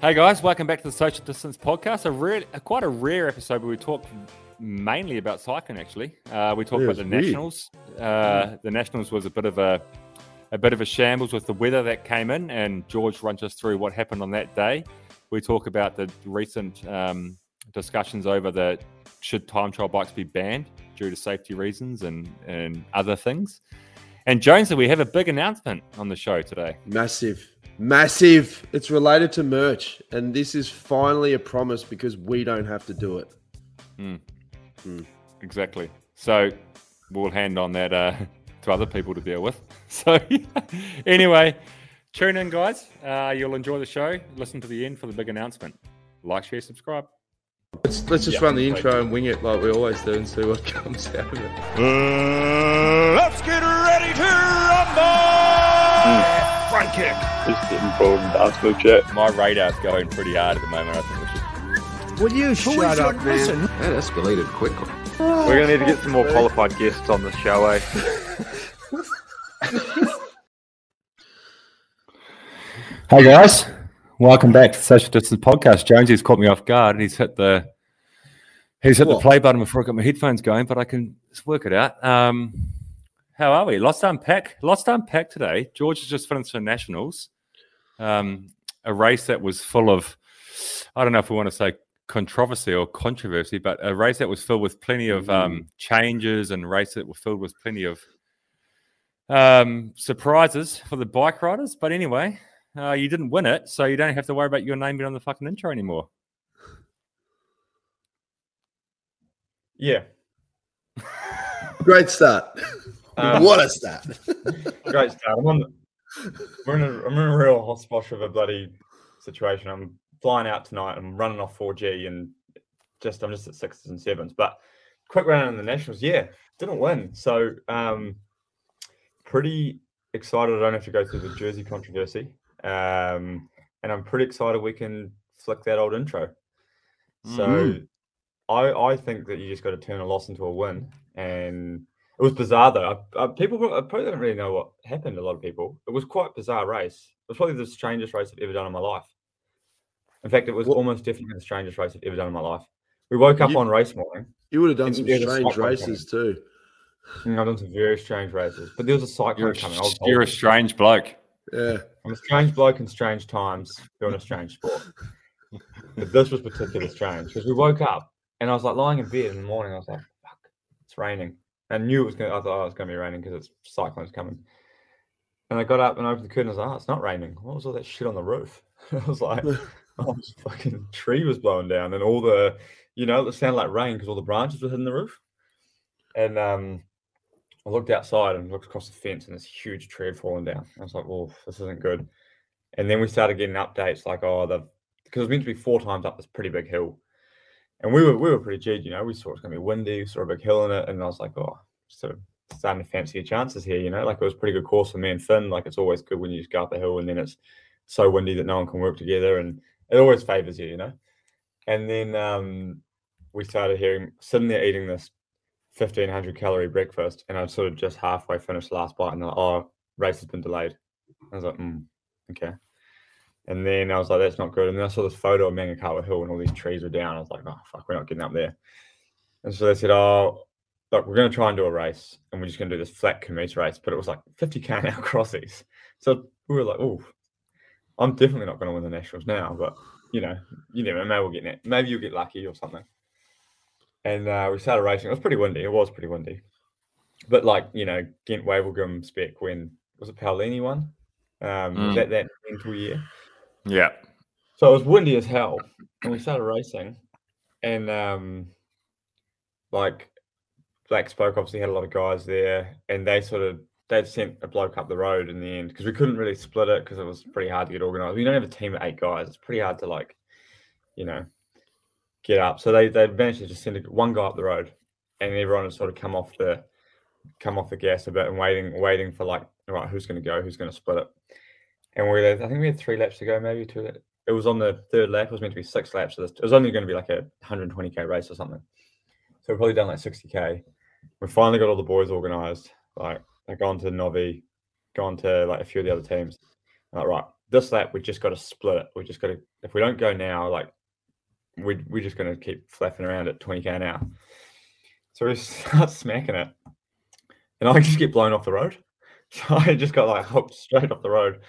Hey guys, welcome back to the Social Distance Podcast. A rare, a, quite a rare episode where we talk mainly about cycling. Actually, uh, we talk about the weird. Nationals. Uh, the Nationals was a bit of a a bit of a shambles with the weather that came in, and George runs us through what happened on that day. We talk about the recent um, discussions over the should time trial bikes be banned due to safety reasons and and other things. And Jonesy, we have a big announcement on the show today. Massive. Massive. It's related to merch. And this is finally a promise because we don't have to do it. Exactly. So we'll hand on that uh, to other people to deal with. So anyway, tune in, guys. Uh, you'll enjoy the show. Listen to the end for the big announcement. Like, share, subscribe. Let's, let's just run the intro and wing it like we always do and see what comes out of it. Let's get ready to rumble! Front kick. Just getting involved in basketball chat. My radar's going pretty hard at the moment. I think we should. Will you shut up, man? That escalated quickly. We're going to need to get some more qualified guests on the show, eh? Hey guys, welcome back to the Social Distance Podcast. Jonesy's caught me off guard and he's hit the he's hit the play button before I got my headphones going, but I can just work it out. Um, how are we? Lots to unpack. Lots to unpack today. George has just finished the Nationals, um, a race that was full of I don't know if we want to say controversy or controversy, but a race that was filled with plenty of um, changes and a race that was filled with plenty of um, surprises for the bike riders. But anyway, uh, you didn't win it, so you don't have to worry about your name being on the fucking intro anymore. Yeah. Great start. Um, what a stat! Great stat. I'm on the, we're in a, I'm in a real hot spot of a bloody situation. I'm flying out tonight. I'm running off 4G and just I'm just at sixes and sevens. But quick run in the nationals, yeah, didn't win. So um, pretty excited. I don't have to go through the jersey controversy, um, and I'm pretty excited we can flick that old intro. So Mm. I I think that you just got to turn a loss into a win, and it was bizarre though. I, I, people probably don't really know what happened. A lot of people. It was quite a bizarre race. It was probably the strangest race I've ever done in my life. In fact, it was What- almost definitely the strangest race I've ever done in my life. We woke up You- on race morning. You would have done some strange cyclone races too. and I've done some very strange races, but there was a cyclone You're a, coming. I was you're a strange bloke. Yeah. I'm a strange bloke in strange times doing a strange sport. but this was particularly strange because we woke up and I was like lying in bed in the morning. I was like, "Fuck, it's raining." I knew it was going. to I thought oh, it's going to be raining because it's cyclone's coming. And I got up and opened the curtain. I was like, "Oh, it's not raining. What was all that shit on the roof?" I was like, "Oh, this fucking tree was blowing down, and all the, you know, it sounded like rain because all the branches were hitting the roof." And um, I looked outside and looked across the fence, and this huge tree had fallen down. I was like, "Oh, this isn't good." And then we started getting updates like, "Oh, the because it was meant to be four times up this pretty big hill." And we were we were pretty jaded, you know. We saw it's to be windy, saw a big hill in it, and I was like, "Oh, sort of starting to fancy your chances here," you know. Like it was pretty good course for me and Finn. Like it's always good when you just go up a hill and then it's so windy that no one can work together, and it always favors you, you know. And then um, we started hearing sitting there eating this 1500 calorie breakfast, and I sort of just halfway finished the last bite, and like, oh, race has been delayed. I was like, mm, okay. And then I was like, that's not good. And then I saw this photo of Maungakawa Hill, and all these trees were down. I was like, oh fuck, we're not getting up there. And so they said, oh, look, we're going to try and do a race, and we're just going to do this flat commuter race. But it was like 50k an hour crossies. So we were like, oh, I'm definitely not going to win the nationals now, but you know, you never know. Maybe we'll get it. Maybe you'll get lucky or something. And uh, we started racing. It was pretty windy. It was pretty windy. But like, you know, Gent Wevelgem spec when was it Paolini one? Um, Mm. was that that mental year? Yeah. So it was windy as hell. And we started racing. And um like Black Spoke obviously had a lot of guys there and they sort of they'd sent a bloke up the road in the end because we couldn't really split it because it was pretty hard to get organized. We don't have a team of eight guys. It's pretty hard to like, you know, get up. So they they managed to just send one guy up the road, and everyone had sort of come off the come off the gas a bit and waiting waiting for like, all right, who's going to go? Who's going to split it? And we, I think we had three laps to go, maybe two. It was on the third lap. It was meant to be six laps. So it was only going to be like a 120k race or something. So we've probably done like 60k. We finally got all the boys organized. Like I've gone to Novi, gone to like a few of the other teams. Like, right, this lap we just got to split it. We just got to if we don't go now, like we we're just going to keep flapping around at 20k an hour. So we start smacking it, and I just get blown off the road. So I just got like hooked straight off the road,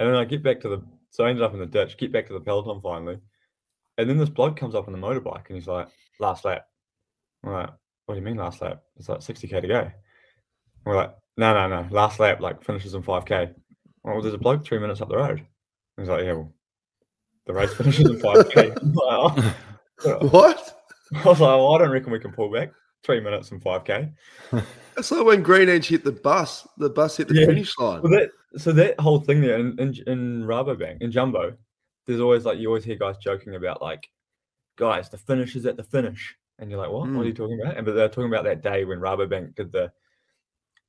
and then I get back to the so I ended up in the ditch. Get back to the peloton finally, and then this bloke comes up on the motorbike and he's like, "Last lap." I'm like, "What do you mean last lap? It's like 60k to go." We're like, "No, no, no, last lap like finishes in 5k." Well, there's a bloke three minutes up the road. He's like, "Yeah, well, the race finishes in 5k." I'm like, "Oh." What? I was like, well, I don't reckon we can pull back three minutes and 5k. That's like when Green Edge hit the bus. The bus hit the Yeah. finish line. Well, that so that whole thing there in in, in Rabobank in Jumbo, there's always like you always hear guys joking about like, guys, the finish is at the finish, and you're like, what? What are you hmm. talking about? And but they're talking about that day when Rabobank did the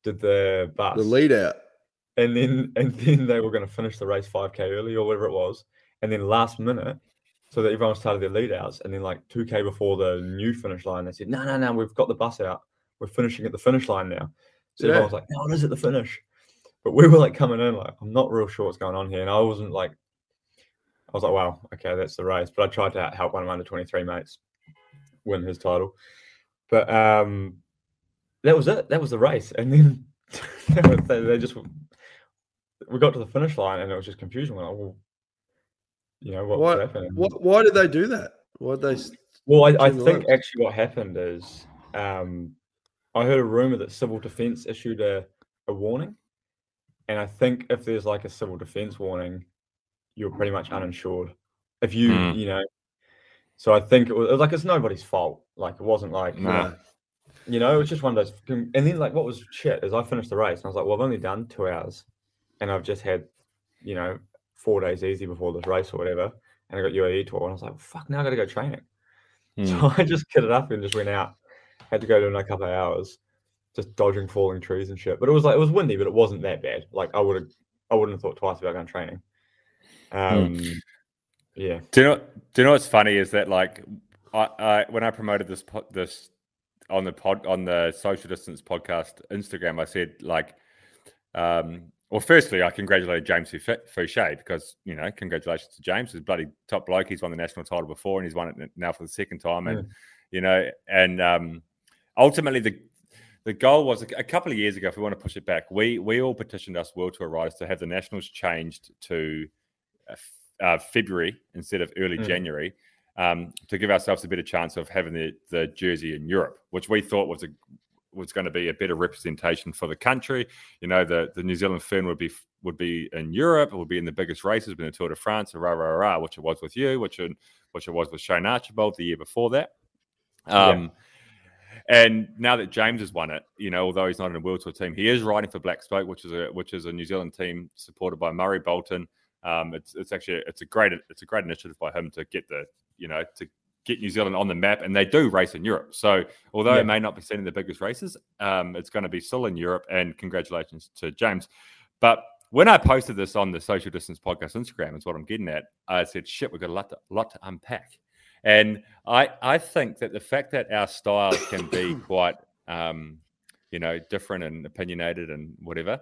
did the bus, The lead out. and then and then they were going to finish the race 5k early or whatever it was, and then last minute. So that everyone started their lead outs, and then like 2k before the new finish line, they said, "No, no, no, we've got the bus out. We're finishing at the finish line now." So Yeah. everyone was like, "No, it is at the finish." But we were like coming in, like, I'm not real sure what's going on here. And I wasn't like, I was like, wow, okay, that's the race. But I tried to help one of my under 23 mates win his title. But um, that was it. That was the race. And then they, just, we got to the finish line and it was just confusion. We're like, well, know, what, What- happened? What, why did they do that? Why did they? well, I, I think lines. actually what happened is um, I heard a rumor that civil defense issued a, a warning. And I think if there's like a civil defense warning, you're pretty much uninsured. If you, Mm. you know, so I think it was, it was like it's nobody's fault. Like it wasn't like, Nah. you know, it was just one of those. And then like what was shit is I finished the race and I was like, well, I've only done two hours and I've just had, you know, four days easy before this race or whatever. And I got UAE tour and I was like, fuck, now I got to go training. Hmm. So I just kitted up and just went out. Had to go to in a couple of hours, just dodging falling trees and shit. But it was like it was windy, but it wasn't that bad. Like I would have, I wouldn't have thought twice about going training. Um, yeah, Do you know? Do you know what's funny is that like, I, I when I promoted this this on the pod on the social distance podcast Instagram, I said like, um, well, firstly, I congratulated James Fouché because you know, congratulations to James, he's a bloody top bloke. He's won the national title before, and he's won it now for the second time, and you know, and um, ultimately the the goal was a, a couple of years ago. If we want to push it back, we we all petitioned us World Tour riders to have the nationals changed to uh, uh, February instead of early Mm. January um, to give ourselves a better chance of having the, the jersey in Europe, which we thought was a was going to be a better representation for the country. You know, the the New Zealand Fern would be would be in Europe, it would be in the biggest races, been the Tour de France, rah rah rah, which it was with you, which it, which it was with Shane Archbold the year before that. Yeah. Um, And now that James has won it, you know, although he's not in a World Tour team, he is riding for Black Spoke, which is a which is a New Zealand team supported by Murray Bolton. Um, it's it's actually it's a great it's a great initiative by him to get the you know to get New Zealand on the map, and they do race in Europe. So although Yeah. it may not be seen in the biggest races, um, it's going to be still in Europe. And congratulations to James. But when I posted this on the Social Distance Podcast Instagram, is what I'm getting at. I said, "Shit, we've got a lot to, lot to unpack." And I I think that the fact that our style can be quite um, you know different and opinionated and whatever.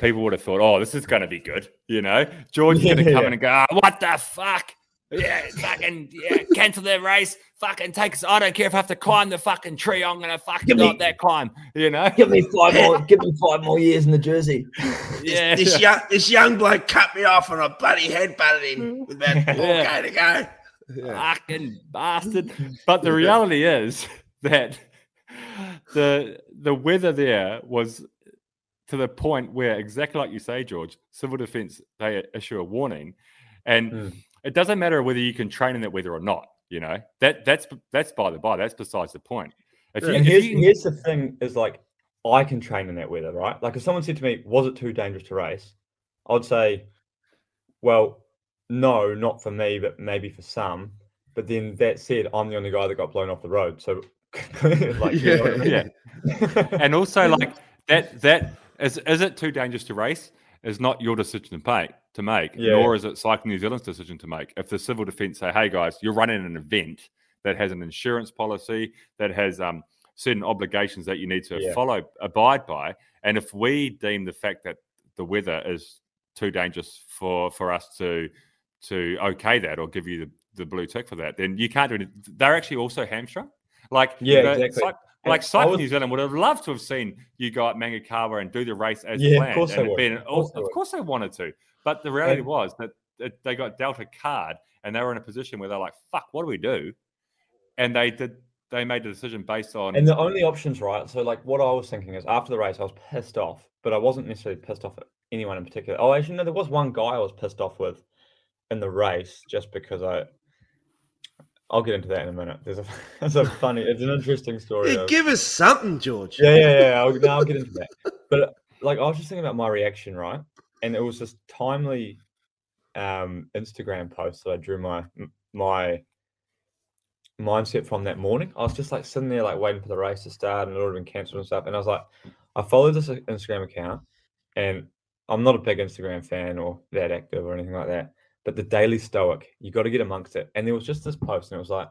People would have thought, "Oh, this is going to be good," you know. George is going to come Yeah. in and go, "Ah, "What the fuck? Yeah, fucking yeah, cancel their race. Fucking take us. I don't care if I have to climb the fucking tree. I'm gonna fucking Give me- up that climb. You know? give me five more, give me five more years in the jersey. Yeah, This young this young bloke cut me off and I bloody headbutted him with about four Yeah. k to go. Yeah. fucking bastard. But the reality is that the the weather there was to the point where exactly like you say, George, civil defence they issue a warning, and Mm. It doesn't matter whether you can train in that weather or not. You know that that's that's by the by. That's besides the point. If you, And if here's, you- here's the thing: is like I can train in that weather, right? Like if someone said to me, "Was it too dangerous to race?" I'd say, "Well, no, not for me, but maybe for some." But then that said, I'm the only guy that got blown off the road, so like, you know what I mean? yeah. and also like that that is is it too dangerous to race is not your decision to make to make Yeah. nor is it cycling new zealand's decision to make if the civil defense say hey guys you're running an event that has an insurance policy that has um certain obligations that you need to Yeah. follow abide by and if we deem the fact that the weather is too dangerous for for us to to okay that or give you the, the blue tick for that, then you can't do it. They're actually also hamstrung. Like Yeah, exactly. Like Cycle was- New Zealand would have loved to have seen you go up Maungakawa and do the race as Yeah, of course they and it would. been- Of course of course they wanted to, but the reality And- was that, that they got dealt a card and they were in a position where they're like, "Fuck, what do we do?" And they did. They made the decision based on And the only options, right? So, like, what I was thinking is after the race, I was pissed off, but I wasn't necessarily pissed off at anyone in particular. Oh, actually, no, there was one guy I was pissed off with in the race just because I. I'll get into that in a minute. There's a, there's a funny, it's an interesting story. Of- give us something, George. yeah, yeah, yeah. I'll, no, I'll get into that. But uh, like, I was just thinking about my reaction, right? And it was this timely um, Instagram post that I drew my my mindset from that morning. I was just like sitting there, like waiting for the race to start, and it would have been cancelled and stuff. And I was like, I followed this uh, Instagram account, and I'm not a big Instagram fan or that active or anything like that. But the Daily Stoic, you got to get amongst it. And there was just this post, and it was like,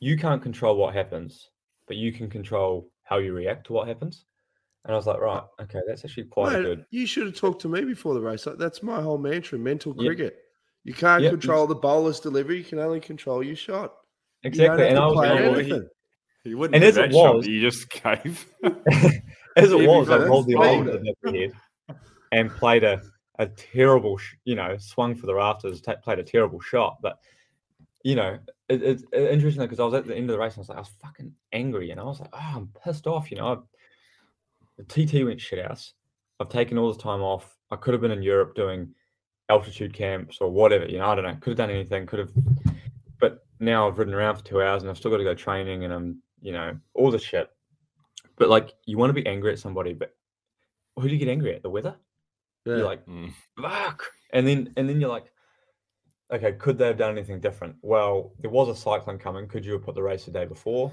you can't control what happens, but you can control how you react to what happens. And I was like, right, okay, that's actually quite a Mate, good. You should have talked to me before the race. Like, That's my whole mantra: mental Yeah. cricket. You can't Yeah, control the bowler's delivery. You can only control your shot. Exactly. You And I don't was have to like, play well, anything. you wouldn't And as it that shot, was- you just gave. as it was, I because rolled the it's old the head and played a, a terrible, sh- you know, swung for the rafters, ta played a terrible shot. But, you know, it, it's uh, interesting because I was at the end of the race and I was like, I was fucking angry and I was like, oh, I'm pissed off. You know, I've, the TT went shit house. I've taken all this time off. I could have been in Europe doing altitude camps or whatever. You know, I don't know. Could have done anything. Could have, but now I've ridden around for two hours and I've still got to go training and I'm, you know, all the shit. But like, you want to be angry at somebody, but who do you get angry at? The weather? Yeah. You're like, Mm. fuck. And then and then you're like, okay, could they have done anything different? Well, there was a cyclone coming. Could you have put the race the day before?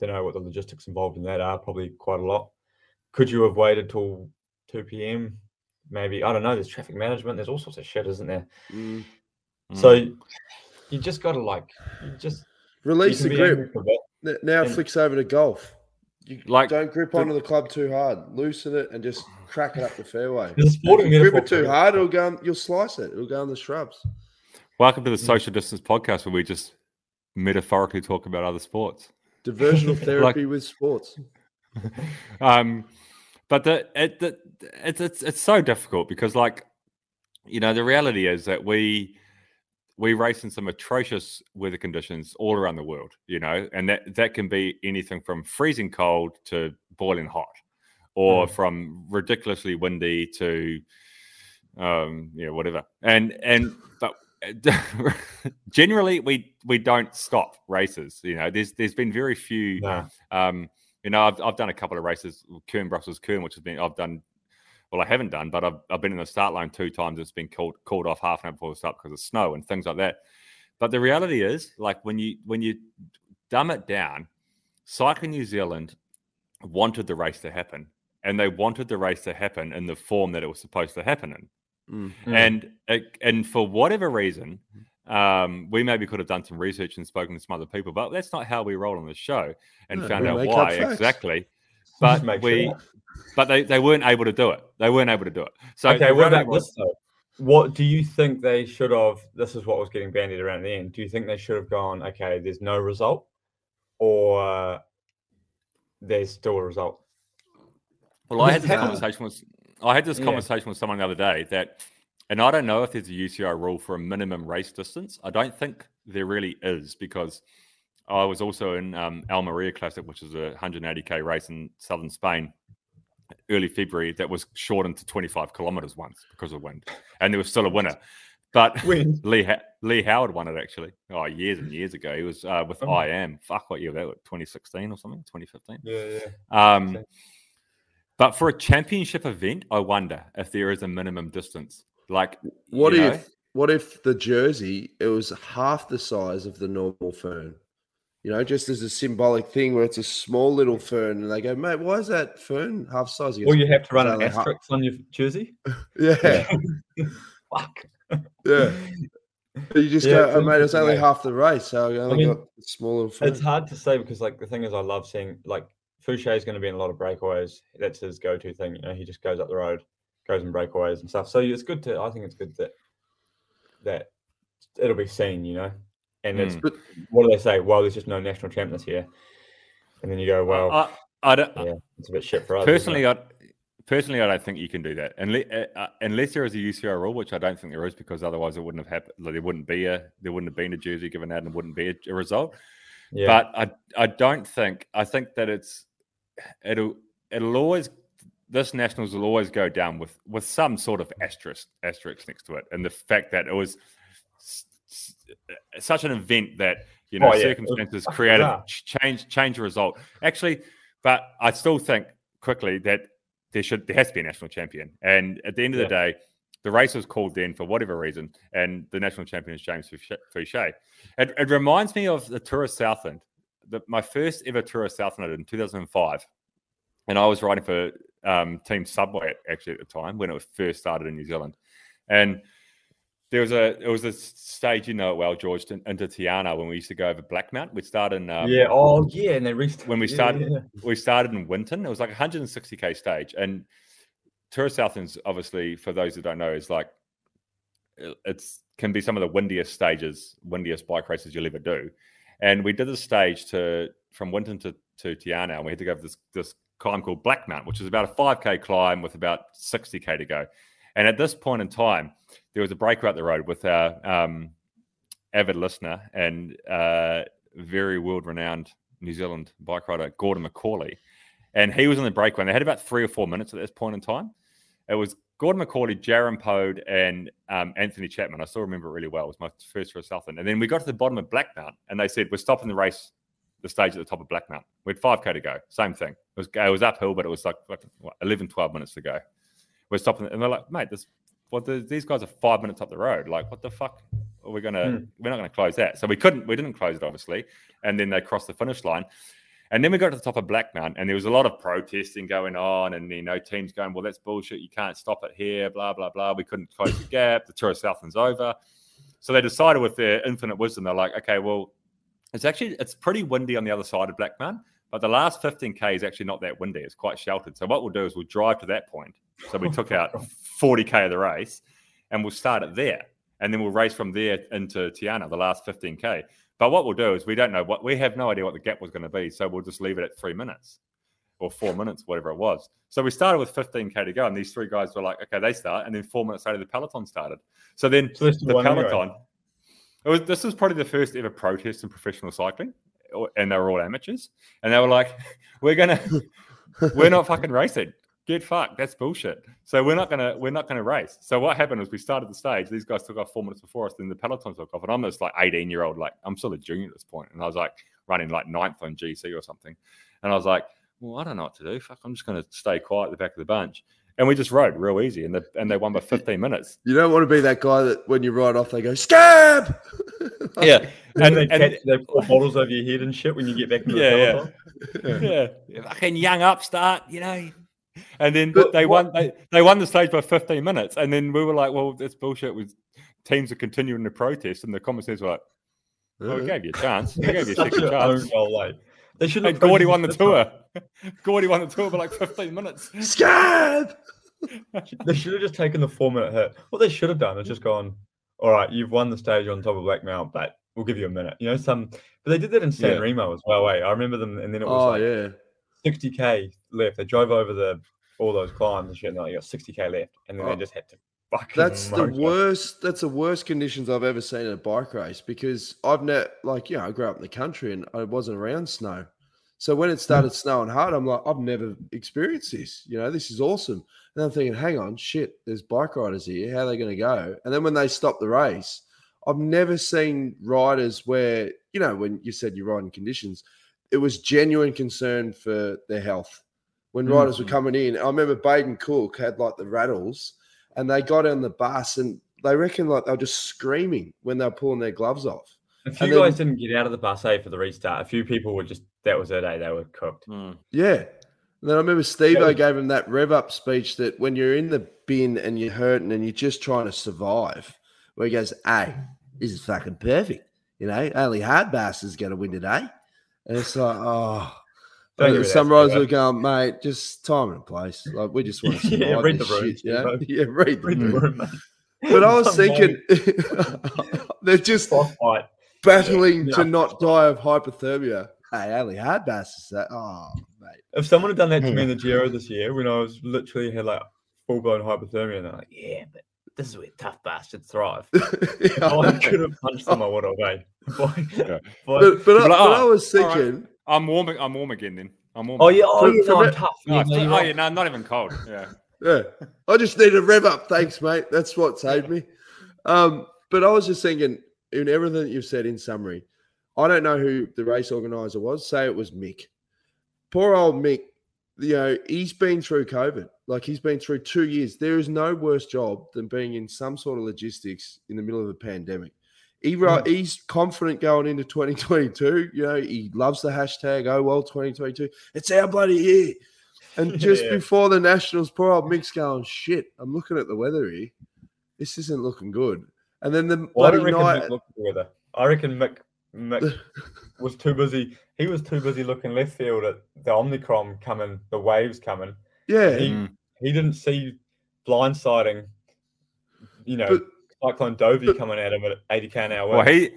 Don't know what the logistics involved in that are. Probably quite a lot. Could you have waited till two p.m. Maybe I don't know. There's traffic management. There's all sorts of shit, isn't there? Mm. So Mm. you just got to like, you just Release can the be grip. for a bit. N- Now it and- flicks over to golf. You Like, don't grip the- onto the club too hard. Loosen it and just crack it up the fairway. There's a If sporting you grip it too hard, it'll go. On, you'll slice it. It'll go in the shrubs. welcome to the social distance podcast where we just metaphorically talk about other sports. Diversional therapy with sports. um, but the, it, the it's it's it's so difficult because like you know the reality is that we we race in some atrocious weather conditions all around the world you know and that that can be anything from freezing cold to boiling hot or from ridiculously windy to um yeah whatever. And and but generally we we don't stop races you know there's there's been very few um, you know, I've, I've done a couple of races, Kuurne Brussels Kuurne, which has been I've done. Well, I haven't done, but I've, I've been in the start line two times. It's been called called off half an hour before the start because of snow and things like that. But the reality is, like when you when you dumb it down, Cycling New Zealand wanted the race to happen, and they wanted the race to happen in the form that it was supposed to happen in. Mm. Mm. And it, and for whatever reason, um, we maybe could have done some research and spoken to some other people, but that's not how we roll on the show and No, found out why exactly. But make we, sure. but they, they weren't able to do it. They weren't able to do it. So okay, the what reality about was- this though? What do you think they should have? This is what was getting bandied around the end. Do you think they should have gone? Okay, there's no result, or uh, there's still a result? Well, I had this how- conversation with I had this Yeah. conversation with someone the other day that, and I don't know if there's a UCI rule for a minimum race distance. I don't think there really is because I was also in um, Almeria Classic, which is a 180k race in southern Spain, early February. That was shortened to 25 kilometers once because of wind, and there was still a winner. But. Lee ha- Lee Howard won it actually. Oh, years and years ago. He was uh, with Oh. IAM. Fuck what year that? What, 2016 or something? 2015. Yeah, yeah. Um, but for a championship event, I wonder if there is a minimum distance. Like, What if know, what if the jersey it was half the size of the normal fern? You know, just as a symbolic thing where it's a small little fern, and they go, mate, why is that fern half size? He Or you have to run So an they ha- asterisk on your jersey. yeah, Fuck. yeah. You just Yeah, go, it's oh, mate, it's only interesting, half the race, so I only mean, got a small little fern. It's hard to say because, like, the thing is, I love seeing like Fouché is going to be in a lot of breakaways. That's his go-to thing. You know, he just goes up the road, goes in breakaways and stuff. So it's good to. I think it's good that that it'll be seen, you know. And it's Mm. But- what do they say? Well, there's just no national champ this year, and then you go, well, I, I don't, yeah, it's a bit shit for us. personally. I personally I don't think you can do that unless, uh, unless there is a UCI rule, which I don't think there is, because otherwise it wouldn't have happened. Like, there wouldn't be a there wouldn't have been a jersey given out, and wouldn't be a, a result. yeah, But I I don't think I think that it's it'll it'll always this nationals will always go down with with some sort of asterisk asterisk next to it, and the fact that it was s- s- such an event that you know Oh, yeah. Was circumstances created change change the result. Actually, but I still think quickly that there should there has to be a national champion, and at the end of the day. The race was called then for whatever reason, and the national champion is James Fouché. It, it reminds me of the Tour of Southland the, my first ever tour of Southland in 2005, and I was riding for um, Team Subway actually at the time when it was first started in New Zealand, and there was a it was a stage you know it well, George, in- into Te Anau when we used to go over Blackmount. We started in um, yeah, oh yeah, and they reached when we yeah, started- yeah. we started in Winton. It was like 160k stage, and Tour of Southland's obviously for those who don't know is like it- it's can be some of the windiest stages, windiest bike races you'll ever do. And we did the stage to from Winton to to Te Anau, and we had to go over this this climb called Blackmount, which is about a 5k climb with about 60k to go. And at this point in time, there was a breaker out the road with our um, avid listener and uh, very world renowned New Zealand bike rider, Gordon McCauley. And he was on the breakaway. And they had about three or four minutes at this point in time. It was Gordon McCauley, Jaron Pode, and um, Anthony Chapman. I still remember it really well. It was my first for Southland. And then we got to the bottom of Blackmount and they said, We're stopping the race, the stage at the top of Blackmount. We had 5K to go. Same thing. It was, it was uphill, but it was like, like what, 11, 12 minutes to go. We're stopping. And they're like, Mate, this, what the, these guys are five minutes up the road. Like, what the fuck? Are we gonna? Hmm. We're not gonna close that. So we couldn't. We didn't close it, obviously. And then they crossed the finish line. And then we got to the top of Blackmount, and there was a lot of protesting going on, and you know, teams going, "Well, that's bullshit. You can't stop it here." Blah blah blah. We couldn't close the gap. The Tour of Southland's over. So they decided, with their infinite wisdom, they're like, "Okay, well, it's actually it's pretty windy on the other side of Blackmount, but the last 15k is actually not that windy. It's quite sheltered. So what we'll do is we'll drive to that point. So we took out 40k of the race, and we'll start it there, and then we'll race from there into Te Anau, the last 15k. But what we'll do is we don't know what we have no idea what the gap was going to be, so we'll just leave it at three minutes or four minutes, whatever it was. So we started with 15k to go, and these three guys were like, "Okay, they start," and then four minutes later, the peloton started. So then So the peloton. It was this was probably the first ever protest in professional cycling, and they were all amateurs, and they were like, "We're gonna, we're not fucking racing. Get fucked. That's bullshit. So we're not gonna, we're not gonna race." So what happened was we started the stage. These guys took off four minutes before us. Then the peloton took off, and I'm this like 18 year old, like I'm still a junior at this point, and I was like running like ninth on GC or something, and I was like, "Well, I don't know what to do. Fuck, I'm just gonna stay quiet at the back of the bunch." And we just rode real easy, and the, and they won by 15 minutes. You don't want to be that guy that when you ride off, they go scab. Yeah, And, and, they, and catch, they pour bottles over your head and shit when you get back into Yeah, yeah. the peloton. yeah, yeah, fucking young upstart, you know. And then But they what- won. They, they won the stage by 15 minutes, and then we were like, "Well, that's bullshit." With teams are continuing to protest, and the commentators were like, "Well, we gave you a chance. We gave you a second chance." own goal, like. They should Hey, have Gordy won the this time. tour. Gordy won the tour for like 15 minutes. Scab. They should have just taken the four minute hit. What they should have done is just gone, all right, you've won the stage on top of Blackmount, but we'll give you a minute. You know, some, but they did that in San Yeah. Remo as well. Eh? I remember them, and then it was Oh like yeah. 60k left. They drove over the all those climbs and shit, and they got 60k left, and then Oh. they just had to fucking. That's the worst. That's the worst conditions I've ever seen in a bike race because I've never, like, you know, I grew up in the country and I wasn't around snow. So when it started mm. snowing hard, I'm like, I've never experienced this. You know, this is awesome. And I'm thinking, hang on, shit, there's bike riders here. How are they going to go? And then when they stop the race, I've never seen riders where, you know, when you said you're riding conditions, it was genuine concern for their health. When riders were mm. coming in, I remember Baden Cook had like the rattles and they got on the bus and they reckon like they were just screaming when they were pulling their gloves off. A few then- guys didn't get out of the bus eh, for the restart. A few people were just that was it. day. They were cooked. Yeah. And then I remember Steve was- gave him that rev up speech that when you're in the bin and you're hurting and you're just trying to survive, where he goes, Hey, this is fucking perfect. You know, only hard bastards going to win today. And it's like, oh, Don't give me that, some riders Steve-O. are going, mate, just time and place. Like we just want to Yeah, read the room, shit, yeah? Steve-O. yeah, read the Read the room. room, mate. But I was thinking, they're just Frostbite. battling Yeah. to not die of hypothermia. Hey, only hard bastards. That oh, mate. If someone had done that to me in the Giro this year, when I was literally had like full blown hypothermia, and they're like, "Yeah, but this is where tough bastards thrive." Yeah, I I could have punched them. I would have, mate. Boy, but, but, I, but I was thinking, I'm warm. I'm warm again. Then I'm warm. oh yeah, oh For- yeah, for no, I'm tough. Oh, no, you're oh, yeah, no, not even cold. Yeah. Yeah. I just need a rev up. Thanks, mate. That's what saved me. Um, but I was just thinking, in everything that you've said in summary, I don't know who the race organizer was. Say it was Mick. Poor old Mick, you know, he's been through COVID. Like he's been through two years. There is no worse job than being in some sort of logistics in the middle of a pandemic. He, ri- He's confident going into 2022. You know, he loves the hashtag, oh, well, 2022. It's our bloody year. And just Yeah. before the Nationals, poor old Mick's going, shit, I'm looking at the weather here. This isn't looking good. And then the Well, I bloody don't reckon night. Mick looked the weather. I reckon Mick, Mick was too busy. He was too busy looking left field at the Omicron coming, the waves coming. yeah. He, Mm. he didn't see blindsiding, you know, But- Cyclone Dovi coming at him at 80k an hour. Well, he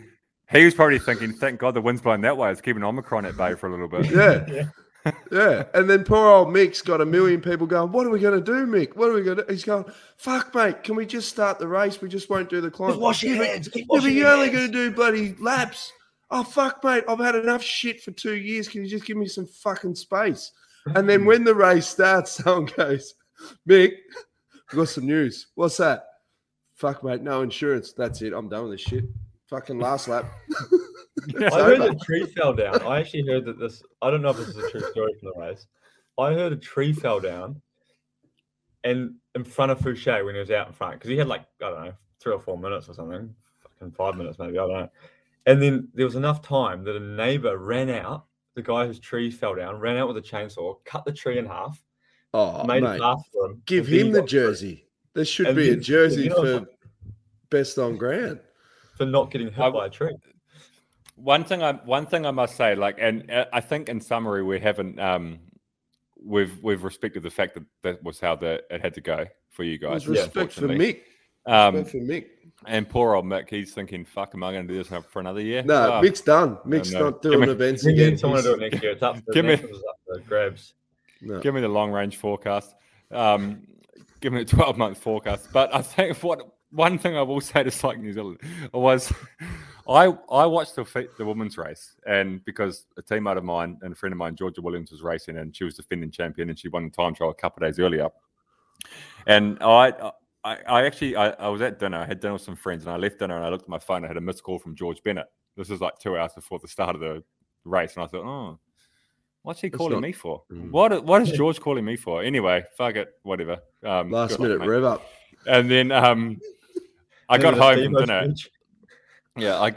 he was probably thinking, "Thank God the wind's blowing that way. It's keeping Omicron at bay for a little bit." Yeah. Yeah. Yeah. And then poor old Mick's got a million people going, What are we going to do, Mick? What are we going to? He's going, Fuck, mate. Can we just start the race? We just won't do the climb. Just wash your hands. Keep Yeah, but you're your only going to do bloody laps. Oh, fuck, mate. I've had enough shit for two years. Can you just give me some fucking space? And then when the race starts, someone goes, Mick, I've got some news. What's that? Fuck, mate. No insurance. That's it. I'm done with this shit. Fucking last lap. It's I heard a tree fell down. I actually heard that this. I don't know if this is a true story from the race. I heard a tree fell down, and in front of Fouché when he was out in front because he had like I don't know three or four minutes or something, fucking five minutes maybe I don't know. And then there was enough time that a neighbor ran out. The guy whose tree fell down ran out with a chainsaw, cut the tree in half, Oh, made mate. a path for him. Give and then he him the got through jersey. There should And be a jersey you know, for best on ground. for not getting hit I- by a tree. One thing I one thing I must say, like, and uh, I think in summary, we haven't um, we've we've respected the fact that that was how the it had to go for you guys. There's respect for. Mick. Um, Respect for Mick. and poor old Mick, he's thinking, "Fuck, am I going to do this for another year?" No, Oh, Mick's done. Mick's no. not Give doing me- events We again. need someone to do it next year. It's up. The Give me- up for grabs. no. give me the long range forecast. Um, give me a twelve month forecast. But I think what one thing I will say to Cycling New Zealand was, I I watched the the women's race, and because a teammate of mine and a friend of mine, Georgia Williams, was racing, and she was defending champion, and she won the time trial a couple of days earlier, and I. I, I actually I, I was at dinner. I had dinner with some friends, and I left dinner and I looked at my phone. I had a missed call from George Bennett. This is like two hours before the start of the race, and I thought, oh, what's he That's calling not- me for? Mm. What what is George calling me for? Anyway, fuck it, whatever. Um, Last luck, minute rev up. and then um, I got home from dinner. Yeah, I,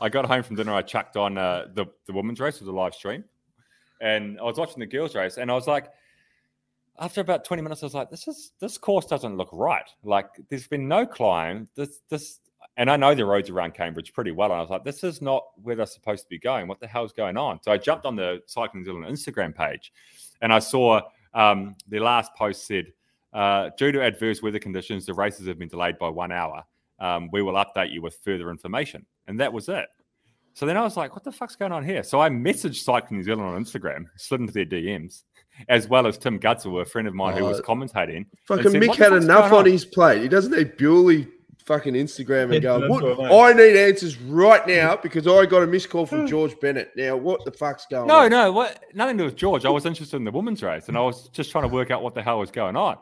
I got home from dinner. I chucked on uh, the the women's race with a live stream, and I was watching the girls' race, and I was like, after about twenty minutes, I was like, this is this course doesn't look right. Like, there's been no climb. This this, and I know the roads around Cambridge pretty well, and I was like, this is not where they're supposed to be going. What the hell's going on? So I jumped on the Cycling New Zealand Instagram page, and I saw um, the last post said, uh, due to adverse weather conditions, the races have been delayed by one hour um, we will update you with further information. And that was it. So then I was like, what the fuck's going on here? So I messaged Cycling New Zealand on Instagram, slid into their DMs, as well as Tim Gudsell, a friend of mine who was Oh, commentating. Fucking said, Mick had enough on on?" his plate. He doesn't need Bewley fucking Instagram and go, what? into a mate." I need answers right now because I got a missed call from George Bennett. Now, what the fuck's going No, on? no, what? Nothing to do with George. I was interested in the women's race, and I was just trying to work out what the hell was going on.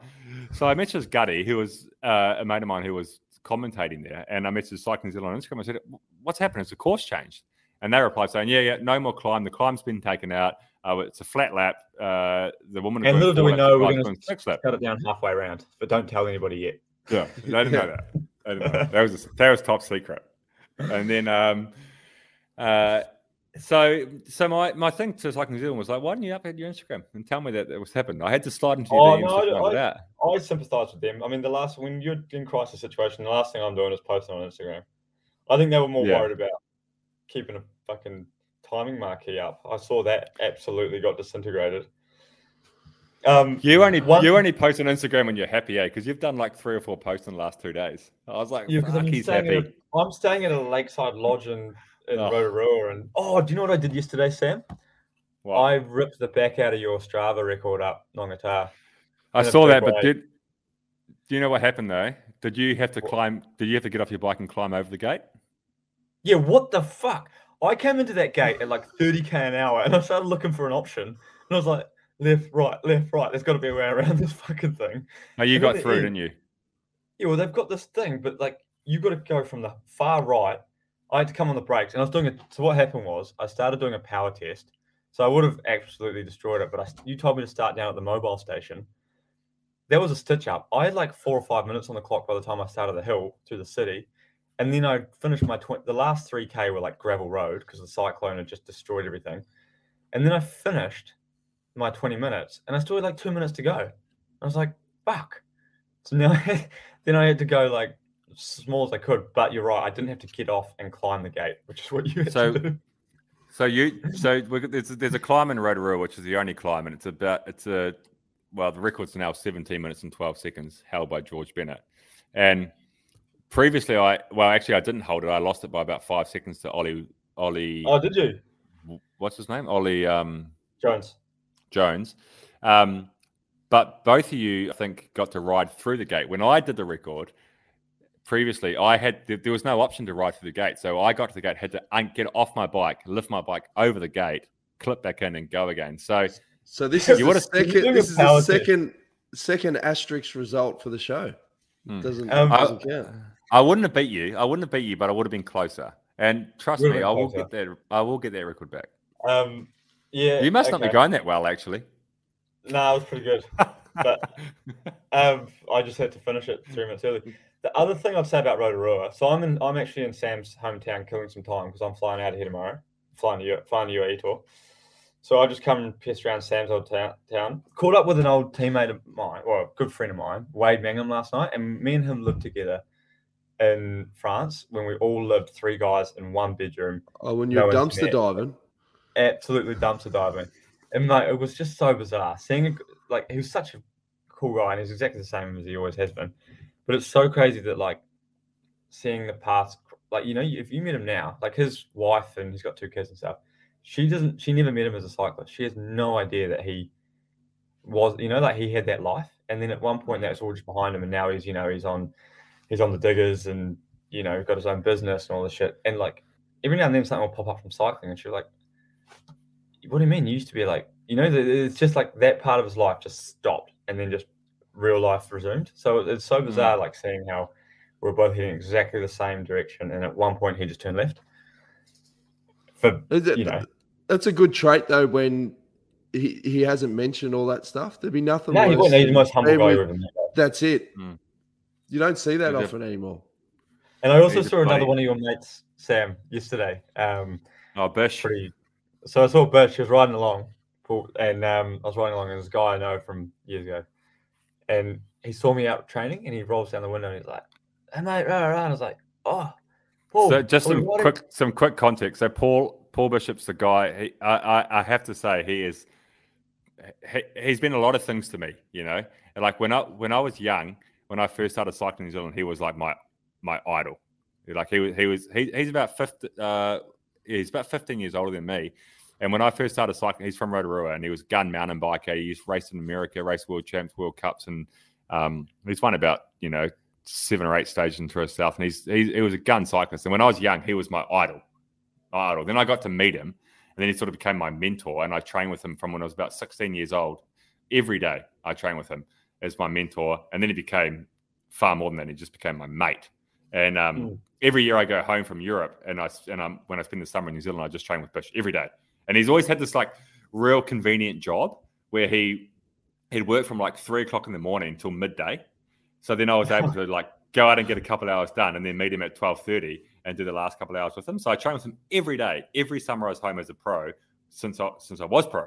So I messaged Gutty, who was uh, a mate of mine who was commentating there, and I messaged Cycling New Zealand on Instagram. I said, "What's happened? Has the course changed?" And they replied saying, "Yeah, yeah, no more climb. The climb's been taken out. Uh, it's a flat lap. Uh, the woman And little do we know, we're going to six lap. cut it down halfway around, but don't tell anybody yet. Yeah, they didn't know that. Didn't know that. that was that was top secret. And then, um, uh, so so my my thing to Cycling New Zealand was like, why didn't you update your Instagram and tell me that it was happened? I had to slide into your Oh, DMs no, I- I-. I sympathise with them. I mean, the last when you're in crisis situation, the last thing I'm doing is posting on Instagram. I think they were more Yeah. worried about keeping a fucking timing marquee up. I saw that absolutely got disintegrated. Um, You only one- you only post on Instagram when you're happy, eh? Because you've done like three or four posts in the last two days. I was like, Yeah, because fuck, I'm he's staying, happy. at a, I'm staying at a lakeside lodge in, in Oh. Rotorua. And oh, do you know what I did yesterday, Sam? Well, I ripped the back out of your Strava record up, Ngongotaha. I saw that, but did do you know what happened though? Did you have to What? climb? Did you have to get off your bike and climb over the gate? Yeah, what the fuck? I came into that gate at like 30k an hour and I started looking for an option. And I was like, left, right, left, right. There's got to be a way around this fucking thing. Oh, you And got through, end- didn't you? Yeah, well, they've got this thing, but like you got to go from the far right. I had to come on the brakes, and I was doing it. So what happened was I started doing a power test. So I would have absolutely destroyed it, but I, you told me to start down at the mobile station. There was a stitch up. I had like four or five minutes on the clock by the time I started the hill through the city, and then I finished my tw- the last three k were like gravel road because the cyclone had just destroyed everything, and then I finished my twenty minutes, and I still had like two minutes to go. I was like, "Fuck!" So now, then I had to go like as small as I could. But you're right, I didn't have to get off and climb the gate, which is what you had So- to do. So you, so there's there's a climb in Rotorua, which is the only climb, and it's about it's a well, the record's now 17 minutes and 12 seconds, held by George Bennett. And previously, I well, actually, I didn't hold it. I lost it by about five seconds to Ollie Ollie. Oh, did you, What's his name? Ollie um, Jones? Jones. Um, but both of you, I think, got to ride through the gate. When I did the record previously, I had there there was no option to ride through the gate, so I got to the gate, had to un- get off my bike, lift my bike over the gate, clip back in, and go again. So So this is You the would've- second. This is the second second asterisk result for the show. Hmm. Doesn't, Um, doesn't count. I wouldn't have beat you. I wouldn't have beat you, but I would have been closer. And trust Would've me, I will closer. get that. I will get that record back. Um, yeah, You must not be going that well, actually. No, it was pretty good. But um, I just had to finish it three minutes early. The other thing I'd say about Rotorua, so I'm in, I'm actually in Sam's hometown, killing some time because I'm flying out of here tomorrow, flying to U- flying to UAE tour. So I just come and piss around Sam's old town, town. Caught up with an old teammate of mine, well, a good friend of mine, Wade Mangum, last night, and me and him lived together in France when we all lived three guys in one bedroom Oh, when you're dumpster internet. diving. Absolutely dumpster diving. And like it was just so bizarre seeing like he was such a cool guy and he's exactly the same as he always has been. But it's so crazy that like seeing the past like you know if you met him now, like his wife and he's got two kids and stuff, she doesn't she never met him as a cyclist. She has no idea that he was you know like he had that life and then at one point that's all just behind him and now he's you know he's on he's on the diggers and you know got his own business and all this shit and like every now and then something will pop up from cycling and she's like what do you mean? You used to be like, you know, it's just like that part of his life just stopped and then just real life resumed. So it's so Mm. bizarre, like seeing how we're both heading exactly the same direction. And at one point, he just turned left. For, Is it- you know, That's a good trait though. When he, he hasn't mentioned all that stuff, there'd be nothing. no, he's, worse he's the most humble guy with- ever. That's it. Mm. You don't see that He's a- often anymore. And I also He's saw another one of your mates, Sam, yesterday. Um, oh, Bish. pretty. So I saw Bish. He was riding along, and um, I was riding along, and this guy I know from years ago, and he saw me out training, and he rolls down the window, and he's like, "Hey mate," rah, rah," and I was like, "Oh, Paul." So just some riding?" quick some quick context. So Paul Paul Bishop's the guy. He, I, I I have to say he is. He, he's been a lot of things to me, you know. And like when I when I was young, when I first started cycling in New Zealand, he was like my my idol. Like he was he was he, he's about fifty. Uh, he's about fifteen years older than me. And when I first started cycling, he's from Rotorua, and he was gun mountain biker. He used raced in America, raced world champs, world cups, and um, he's won about you know seven or eight stages into himself, and he's, he's he was a gun cyclist. And when I was young, he was my idol, my idol. Then I got to meet him, and then he sort of became my mentor. And I trained with him from when I was about sixteen years old. Every day, I trained with him as my mentor, and then he became far more than that. He just became my mate. And um, Mm. every year I go home from Europe, and I and I'm, when I spend the summer in New Zealand, I just train with Bish every day. And he's always had this like real convenient job where he he'd work from like three o'clock in the morning until midday. So then I was able to like go out and get a couple hours done, and then meet him at twelve thirty and do the last couple hours with him. So I train with him every day, every summer I was home as a pro since I since I was pro.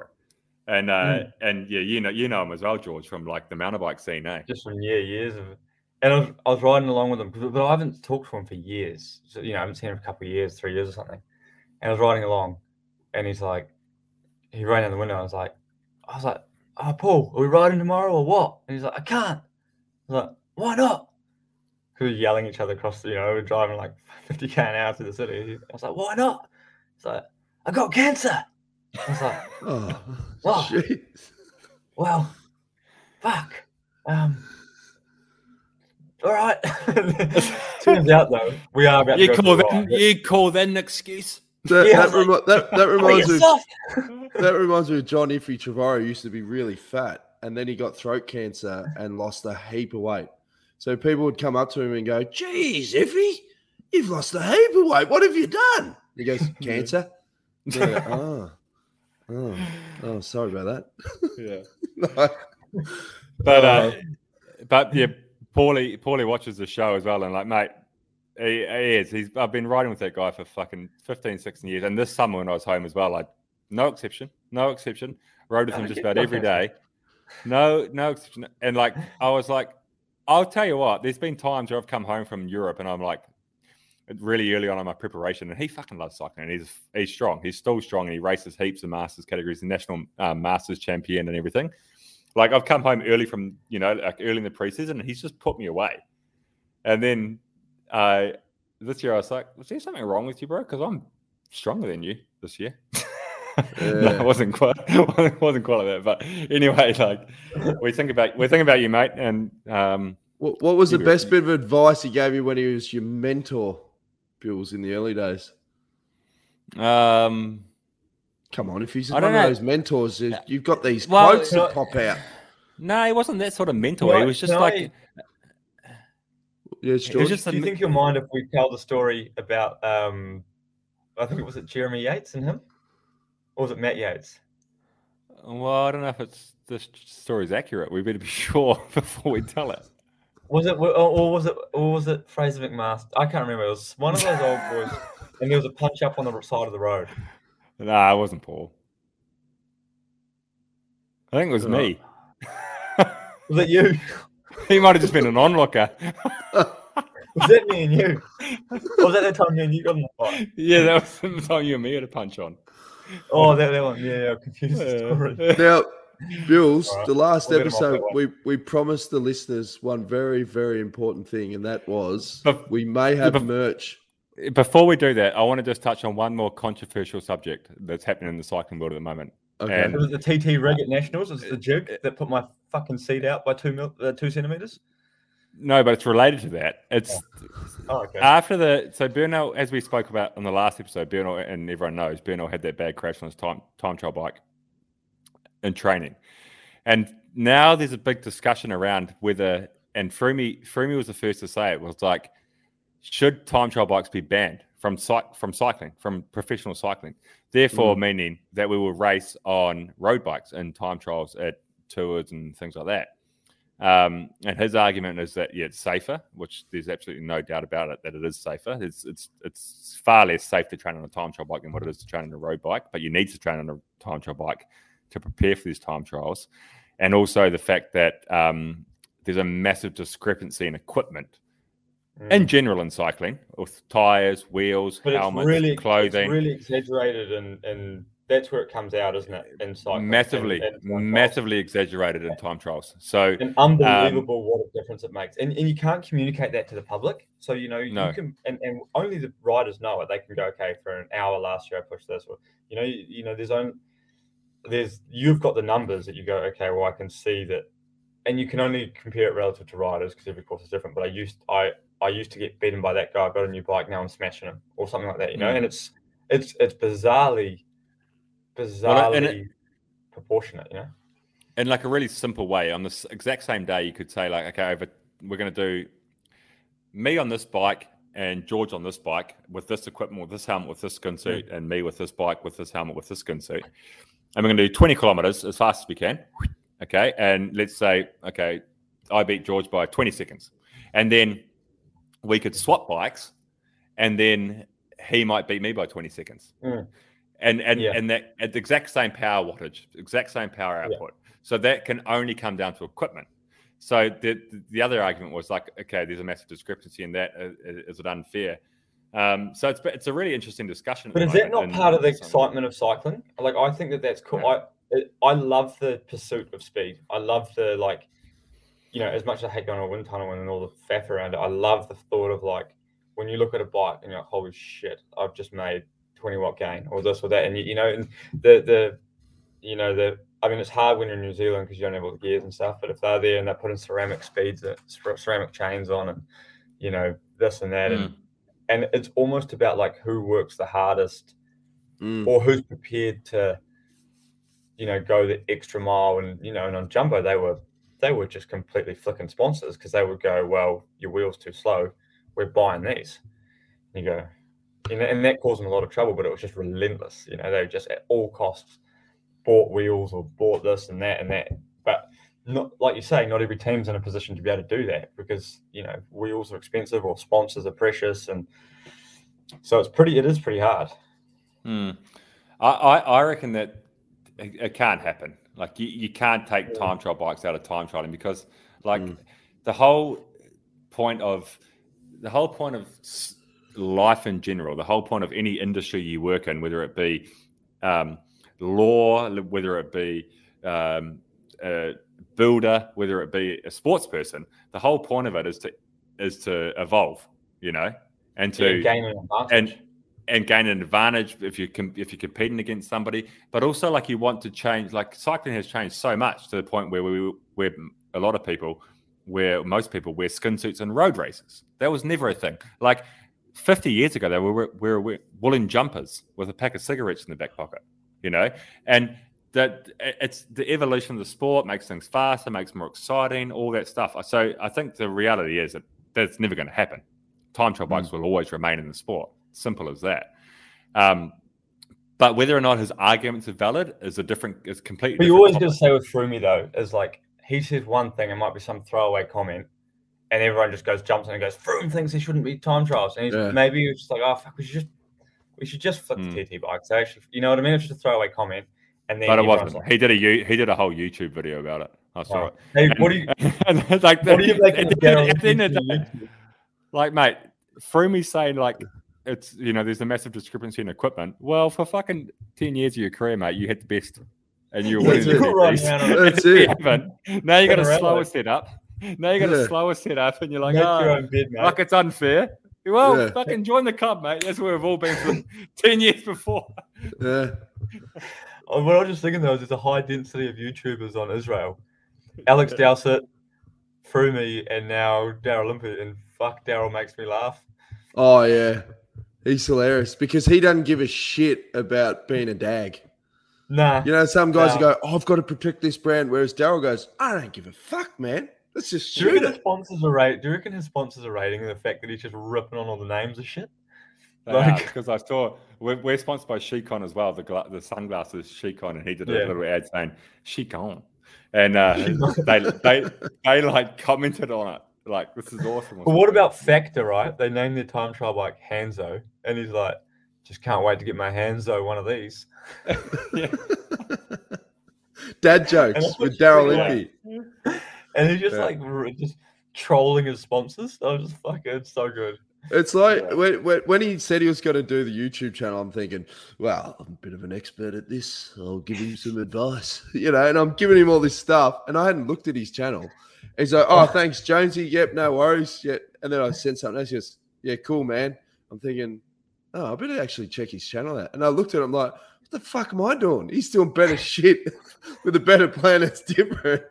And uh, Mm. and yeah, you know you know him as well, George, from like the mountain bike scene, eh? just from yeah years of it. And I was, I was riding along with him, but but I haven't talked to him for years. So you know, I haven't seen him for a couple of years, three years or something. And I was riding along, and he's like, he ran down the window. I was like, I was like, oh Paul, are we riding tomorrow or what? And he's like, I can't. I was like, why not? Who were yelling each other across the, you know, we're driving like 50 k an hour through the city. I was like, why not? He's like, I got cancer. I was like, Oh, Oh. well, fuck. Um, all right. Turns out though, we are about You to go call for that you call that an excuse? That, Yeah, that, was remi- that, that reminds me. That reminds me of John Iffy Trevorrow used to be really fat and then he got throat cancer and lost a heap of weight. So people would come up to him and go, Geez, Iffy, you've lost a heap of weight. What have you done? He goes, Cancer. They're oh, oh, oh, sorry about that. Yeah. that. But uh, uh, but yeah, Paulie Paulie watches the show as well, and like, mate, he, he is. He's I've been riding with that guy for fucking 15, 16 years, and this summer when I was home as well, like, no exception, no exception. Rode with him just about every day. No, no exception. And like, I was like, I'll tell you what. There's been times where I've come home from Europe, and I'm like, really early on in my preparation, and he fucking loves cycling. And he's he's strong. He's still strong, and he races heaps of masters categories, the national um, masters champion, and everything. Like I've come home early from you know like early in the preseason, and he's just put me away. And then uh, this year I was like, "Was there something wrong with you, bro? Because I'm stronger than you this year." no, it wasn't quite wasn't wasn't quite like that. But anyway, like we think about we think about you, mate, and um, What, what was the best bit of advice he gave you when he was your mentor, Bills, in the early days? um, Come on, if he's I one don't of know. those mentors, you've got these Well, quotes that pop out. no, he wasn't that sort of mentor. Can he was just can like. I- Yes, George. just Do you mi- think you'll mind if we tell the story about? um I think it was it Jeremy Yates and him, or was it Matt Yates? Well, I don't know if it's this story's accurate. We better be sure before we tell it. Was it or, or was it or was it Fraser McMaster? I can't remember. It was one of those old boys, and there was a punch up on the side of the road. Nah, it wasn't Paul. I think it was me. Was it you? he might have just been an onlooker. Was that me and you? Or was that the time me and you got in the fight? yeah, that was the time you and me had a punch on. Oh, that, that one. Yeah, yeah, I confused the story. Now, Bills, All right, the last I'll get him off that episode, we, we promised the listeners one very, very important thing, and that was Bef- we may have bef- merch. Before we do that, I want to just touch on one more controversial subject that's happening in the cycling world at the moment. Okay. And- Was it the TT Rig at Nationals? Was it the jig that put my fucking seat out by two mil, uh, two centimeters? No, but it's related to that. It's Oh, okay. after the so Bernal, as we spoke about on the last episode, Bernal and everyone knows Bernal had that bad crash on his time time trial bike in training, and now there's a big discussion around whether and Froomey Froomey was the first to say it was like should time trial bikes be banned from from cycling from professional cycling, therefore meaning that we will race on road bikes and time trials at tours and things like that. Um, and his argument is that yeah, it's safer, which there's absolutely no doubt about it that it is safer. It's it's it's far less safe to train on a time trial bike than what it is to train on a road bike. But you need to train on a time trial bike to prepare for these time trials, and also the fact that um, there's a massive discrepancy in equipment in general in cycling with tires, wheels, Mm. But helmets, really clothing. It's really exaggerated, and and that's where it comes out, isn't it? In cycling, massively, and- and massively exaggerated in time trials. So and unbelievable what a difference it makes. And, and you can't communicate that to the public. So you know No. you can, and, and only the riders know it. They can go, okay, for an hour last year I pushed this, or you know, you, you know, there's only there's you've got the numbers that you go, okay, well I can see that, and you can only compare it relative to riders because every course is different. But I used I I used to get beaten by that guy. I got a new bike now I'm smashing him or something like that. You know, Mm. and it's it's it's bizarrely Well, bizarrely and it- proportionate. You know. in like a really simple way on this exact same day you could say like okay over we're going to do me on this bike and george on this bike with this equipment with this helmet with this skin suit and me with this bike with this helmet with this skin suit and we're going to do 20 kilometers as fast as we can okay and let's say okay i beat george by 20 seconds and then we could swap bikes and then he might beat me by 20 seconds Mm. and and Yeah. and that at the exact same power wattage exact same power Yeah. output so that can only come down to equipment. So the the other argument was like, okay, there's a massive discrepancy in that. Uh, it unfair? Um, so it's it's a really interesting discussion. But is that not part of the and- excitement of cycling? Like, I think that that's cool. I I love the pursuit of speed. I love the like, you know, as much as I hate going to a wind tunnel and all the faff around it, I love the thought of like when you look at a bike and you're like, holy shit, I've just made 20 watt gain or this or that, and you, you know, and the the, you know, the. I mean, it's hard when you're in New Zealand because you don't have all the gears and stuff. But if they're there and they're putting ceramic speeds, uh, ceramic chains on, and you know this and that, and and it's almost about like who works the hardest Mm. or who's prepared to you know go the extra mile and you know and on jumbo they were they were just completely flicking sponsors because they would go well your wheels too slow we're buying these and you go and, and that caused them a lot of trouble but it was just relentless you know they were just at all costs bought wheels or bought this and that and that but not like you say not every team's in a position to be able to do that because you know wheels are expensive or sponsors are precious and so it's pretty it is pretty hard Hmm. I, I, I reckon that it, it can't happen. Like you, you can't take time trial bikes out of time trialing because like Mm. the whole point of the whole point of life in general, the whole point of any industry you work in, whether it be um, law, whether it be um, a builder, whether it be a sports person, the whole point of it is to is to evolve, you know, and to yeah, gain an advantage. and and gain an advantage if you can if you're competing against somebody. But also like you want to change like cycling has changed so much to the point where we where a lot of people where most people wear skin suits in road races. That was never a thing. Like 50 years ago they were we were woolen jumpers with a pack of cigarettes in the back pocket you know? And that it's the evolution of the sport makes things faster makes more exciting all that stuff. So i think the reality is that that's never going to happen. Time trial hmm. bikes will always remain in the sport Simple as that. Um, but whether or not his arguments are valid is a different, is completely. But you always topic. got to say with Froomey though, is like he says one thing, it might be some throwaway comment, and everyone just goes jumps in and goes, Froome thinks he shouldn't be time trials, and he's Yeah. maybe he just like, oh fuck, we should just we should just flip Hmm. the TT bikes. They actually, you know what I mean? It's just a throwaway comment, and then But it wasn't. like, He did a he did a whole YouTube video about it. I saw oh, it. Hey, what do you And like what do you make at the, at the end of the day, like mate, Froomey saying like it's you know there's a massive discrepancy in equipment. Well, for fucking ten years of your career, mate, you hit the best, and you were That's winning it. Right race. down That's You it. haven't. Now you got a Turn around, slower like- setup. Now you got Yeah. a slower setup, and you're like, Make oh, your ah, bed, mate. like it's unfair. Well, Yeah. fucking join the club, mate. That's where we've all been for ten years before. Yeah. Oh, what I was just thinking though is there's a high density of YouTubers on Israel. Alex Dowsett, Froomey, and now Daryl Impey, and fuck, Daryl makes me laugh. Oh yeah. He's hilarious because he doesn't give a shit about being a dag. Nah, You know, some guys No. go, oh, I've got to protect this brand, whereas Daryl goes, I don't give a fuck, man. Let's just Do you shoot reckon his it. sponsors are rate? Do you reckon his sponsors are rating the fact that he's just ripping on all the names of shit? Like- because I saw we're, we're sponsored by Scicon as well. The gla- the sunglasses Scicon, and he did a Yeah. little ad saying Scicon, and uh, they they they like commented on it like this is awesome. But what about Factor? Right? They named their time trial bike Hanzo, and he's like, just can't wait to get my Hanzo one of these. Dad jokes with Daryl really Impey. And he's just Yeah. like r- just trolling his sponsors. I was just fucking it's so good. It's like Yeah. when, when, when he said he was going to do the YouTube channel, I'm thinking, well, I'm a bit of an expert at this. I'll give him some advice, you know, and I'm giving him all this stuff. And I hadn't looked at his channel. He's like, oh, oh, thanks, Jonesy. Yep, no worries. Yet. And then I sent something else. He goes, yeah, cool, man. I'm thinking, oh, I better actually check his channel out. And I looked at him like, what the fuck am I doing? He's doing better shit with a better plan that's different.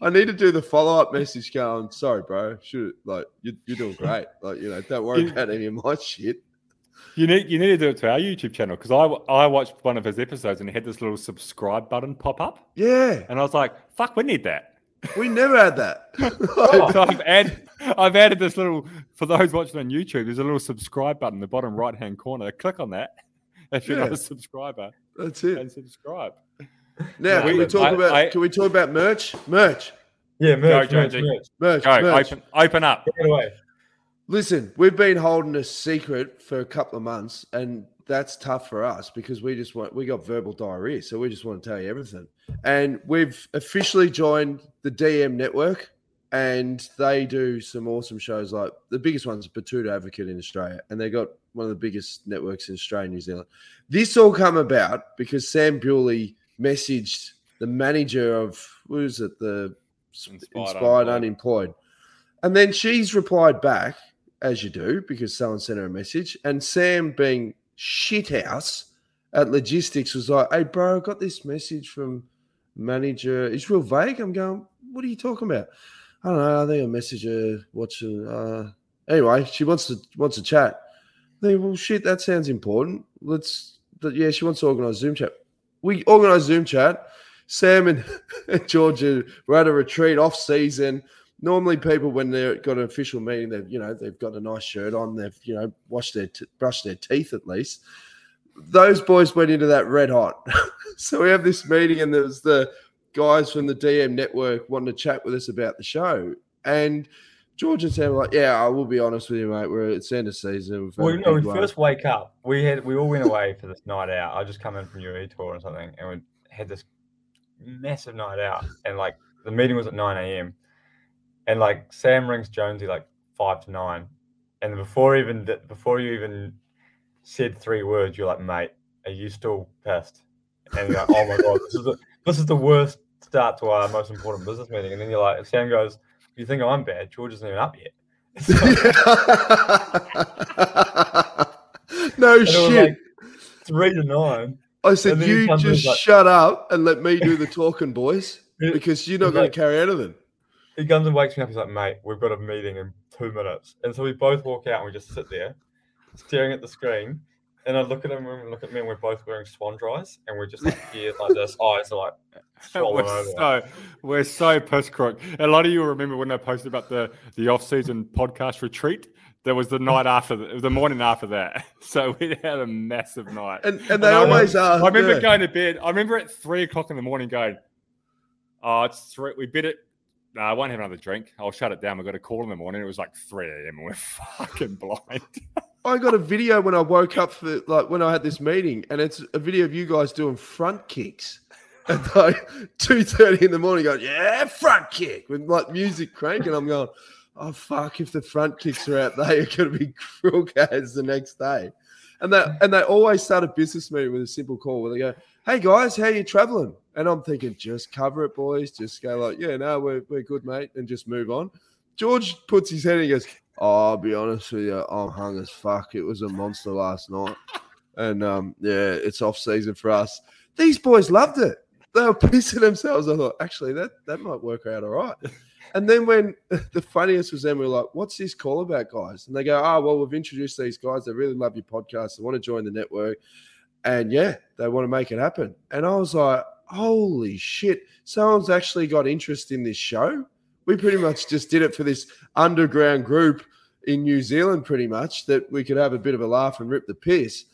I need to do the follow up message going, sorry, bro. Should like you, you're doing great. Like, you know, don't worry about any of my shit. You need you need to do it to our YouTube channel because I I watched one of his episodes and he had this little subscribe button pop up, Yeah. and I was like, fuck, we need that. We never had that. so I've added I've added this little for those watching on YouTube. There's a little subscribe button in the bottom right hand corner. Click on that if you're not a subscriber That's it. and subscribe. Now, No, can we talk I- about I- can we talk about merch? Merch. Yeah, merch, Go, merch, Jonesy. merch. Merch. Go merch. open open up. Take it away. Listen, we've been holding a secret for a couple of months, and that's tough for us because we just want we got verbal diarrhea, so we just want to tell you everything. And we've officially joined the DM network, and they do some awesome shows. Like the biggest one's Betoota Advocate in Australia, and they got one of the biggest networks in Australia, New Zealand. This all come about because Sam Bewley messaged the manager of what is it, the Inspired Inspired, Unemployed. Unemployed. And then she's replied back, as you do, because someone sent her a message. And Sam, being shithouse at logistics, was like, Hey, bro, I got this message from manager. It's real vague. I'm going, What are you talking about? I don't know. I think I messaged her watching. Uh... Anyway, she wants to wants to chat. I think, well, shit, that sounds important. Let's, yeah, she wants to organize Zoom chat. We organize Zoom chat. Sam and Georgia were at a retreat off season. Normally, people when they've got an official meeting, they've you know they've got a nice shirt on, they've you know washed their t- brushed their teeth at least. Those boys went into that red hot. so we have this meeting, and there's the guys from the DM network wanting to chat with us about the show. And George and Sam were like, "Yeah, I will be honest with you, mate. We're it's end of season. Well, you know, we one." first wake up. We had we all went away for this night out. I just come in from UAE tour or something, and we had this massive night out. And like the meeting was at nine a.m. And like Sam rings Jonesy like five to nine, and before even th- before you even said three words, you're like, "Mate, are you still pissed?" And you're like, "Oh my god, this is the this is the worst start to our most important business meeting." And then you're like, Sam goes, "You think I'm bad? George isn't even up yet." So- no and it was shit. like three to nine. I said, and then he you just like- shut up and let me do the talking, boys, because you're not going like- to carry anything. He comes and wakes me up. He's like, mate, we've got a meeting in two minutes. And so we both walk out and we just sit there staring at the screen. And I look at him and look at me and we're both wearing Swanndris and we're just like here like this, eyes are like swollen We're over. so we're so piss crook. A lot of you will remember when I posted about the the off season podcast retreat. There was the night after, the, the morning after that. So we had a massive night. And and they I remember- always are. I remember yeah. going to bed. I remember at three o'clock in the morning going, "Oh, it's three. We bid it. No, I won't have another drink. I'll shut it down. We got a call in the morning. It was like three a.m. and we're fucking blind. I got a video when I woke up for like when I had this meeting, and it's a video of you guys doing front kicks at like two thirty in the morning. Going, yeah, front kick with like music cranking. I'm going, oh fuck! If the front kicks are out, they are going to be crook as the next day. And they and they always start a business meeting with a simple call where they go, "Hey guys, how you traveling?" And I'm thinking, just cover it, boys. Just go like, "Yeah, no, we're we're good, mate," and just move on. George puts his head and he goes, oh, I'll be honest with you, I'm hung as fuck. It was a monster last night. And um, yeah, it's off season for us. These boys loved it. They were pissing themselves. I thought, actually, that, that might work out all right. And then when the funniest was then we were like, what's this call about, guys? And they go, oh, well, we've introduced these guys. They really love your podcast. They want to join the network. And yeah, they want to make it happen. And I was like, holy shit, someone's actually got interest in this show. We pretty much just did it for this underground group in New Zealand, pretty much, that we could have a bit of a laugh and rip the piss.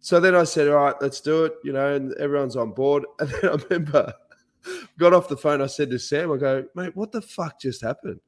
So then I said, all right, let's do it, you know, and everyone's on board. And then I remember got off the phone. I said to Sam, I go, mate, what the fuck just happened?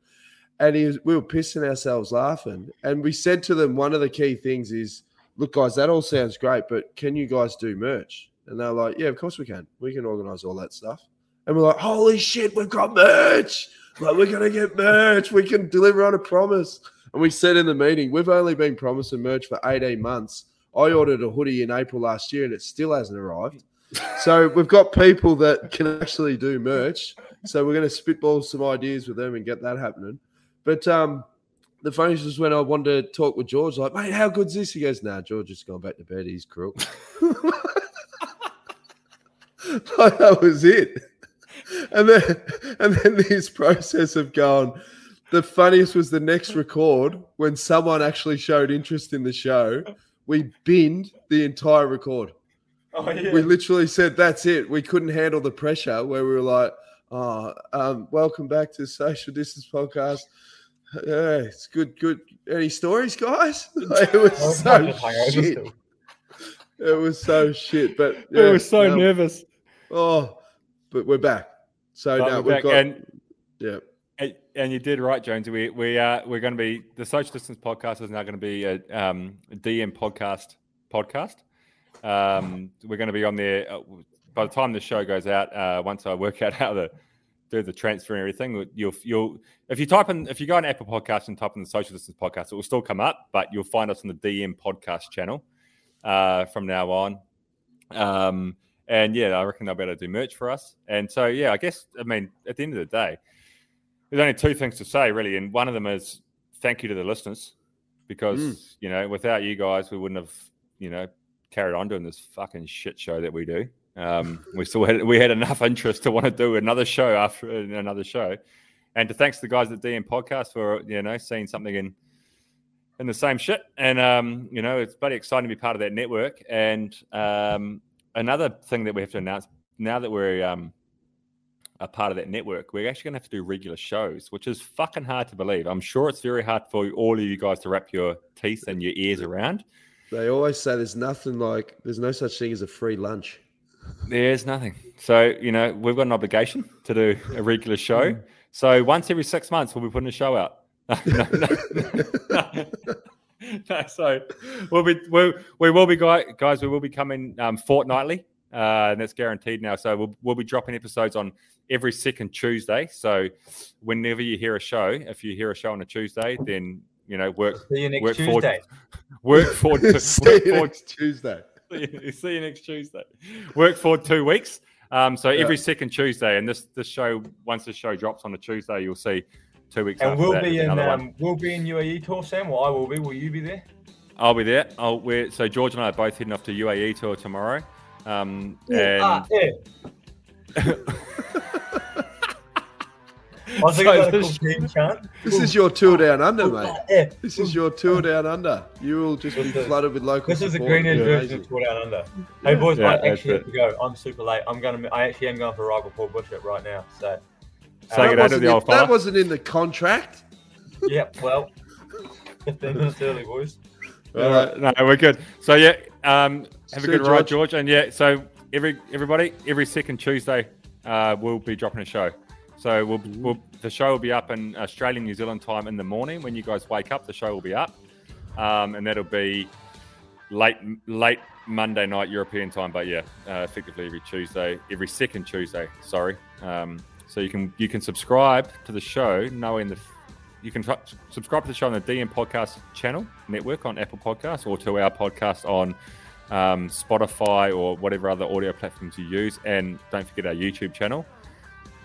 And he was, we were pissing ourselves laughing. And we said to them, one of the key things is, look, guys, that all sounds great, but can you guys do merch? And they're like, yeah, of course we can. We can organize all that stuff. And we're like, holy shit, we've got merch. Like, we're going to get merch. We can deliver on a promise. And we said in the meeting, we've only been promising merch for 18 months. I ordered a hoodie in April last year and it still hasn't arrived. So we've got people that can actually do merch. So we're going to spitball some ideas with them and get that happening. But um, the funniest was when I wanted to talk with George, like, mate, how good's this? He goes, nah, George has gone back to bed. He's crook. like, that was it. And then, and then this process of going, the funniest was the next record when someone actually showed interest in the show. We binned the entire record. Oh yeah. We literally said, that's it. We couldn't handle the pressure where we were like, oh, um, welcome back to Social Distance Podcast. Yeah, it's good, good. Any stories, guys? Like, it was Oh, so I'm just hungover shit. still. It was so shit. But we yeah, were so no, nervous. Oh, but we're back. So But now we've back, got and yeah. And- And you did right, Jones. We we uh, we're going to be the social distance podcast is now going to be a, um, DM podcast podcast. Um, we're going to be on there uh, by the time the show goes out. Uh, once I work out how the do the transfer and everything, you'll you'll if you type in if you go on Apple Podcasts and type in the Social Distance Podcast, it will still come up, but you'll find us on the DM Podcast channel uh, from now on. Um, and yeah, I reckon they'll be able to do merch for us. And so yeah, I guess I mean at the end of the day, there's only two things to say really, and one of them is thank you to the listeners because Mm. you know without you guys, we wouldn't have you know carried on doing this fucking shit show that we do. Um, we still had we had enough interest to want to do another show after another show, and to thanks the guys at DM Podcast for you know seeing something in in the same shit, and um, you know it's bloody exciting to be part of that network. And um, another thing that we have to announce now that we're um, a part of that network, we're actually going to have to do regular shows, which is fucking hard to believe. I'm sure it's very hard for all of you guys to wrap your teeth and your ears around. They always say there's nothing like there's no such thing as a free lunch. There's nothing. So, you know, we've got an obligation to do a regular show. So once every six months, we'll be putting a show out. no, no, no. No, so we'll be we'll, we will be guys. We will be coming um, fortnightly, uh, and that's guaranteed now. So we'll we'll be dropping episodes on every second Tuesday. So whenever you hear a show, if you hear a show on a Tuesday, then you know work See you next work forward, Tuesday. work forward, to, work forward next Tuesday. See you next Tuesday. Work for two weeks. Um, so Yeah. every second Tuesday, and this this show once the show drops on a Tuesday, you'll see two weeks. And we'll that, be in um, we'll be in UAE tour, Sam. Well, I will be. Will you be there? I'll be there. I'll we're, so George and I are both heading off to UAE tour tomorrow. Um, and Ah, yeah. I was So thinking about a this- cool chant. This is your tour down under, mate. This is your tour down under. You will just be This flooded with local This is the support. green It'll version of Tour Down Under. Hey boys, Yeah, I actually have to go. I'm super late. I'm gonna. I actually am going for a Rival Paul Bishop right now. So. So uh, get That wasn't, the in, old that wasn't in the contract. yep. Well. 15 minutes early, boys. All right. no, we're good. So yeah, um, have a good you, ride, George. George. And yeah, so every everybody every second Tuesday, uh, we'll be dropping a show. So we'll, we'll the show will be up in Australian New Zealand time in the morning when you guys wake up. The show will be up, um, and that'll be late late Monday night European time. But yeah, uh, effectively every Tuesday, every second Tuesday. Sorry. Um, so you can you can subscribe to the show knowing the you can subscribe to the show on the DM Podcast channel network on Apple Podcasts or to our podcast on um, Spotify or whatever other audio platforms you use. And don't forget our YouTube channel.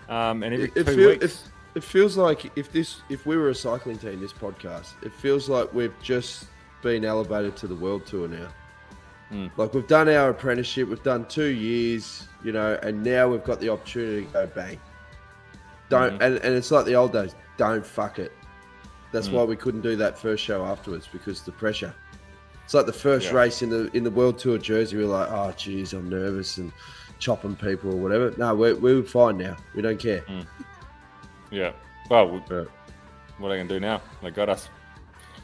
Um, and every It, two feel, weeks, it, feels like if this if we were a cycling team, this podcast, it feels like we've just been elevated to the world tour now. Hmm. Like we've done our apprenticeship, we've done two years, you know, and now we've got the opportunity to go bang. Don't Mm-hmm. and, and it's like the old days, don't fuck it. That's Mm. why we couldn't do that first show afterwards because the pressure. It's like the first Yeah. race in the in the world tour jersey. We are like, oh geez, I'm nervous and chopping people or whatever. No, we're we're fine now. We don't care. yeah. Well, we, Yeah. what are they going to do now? They got us.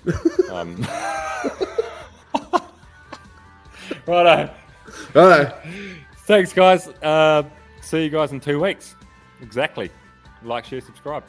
um, Righto. All right. Thanks, guys. Uh, see you guys in two weeks. Exactly. Like, share, subscribe.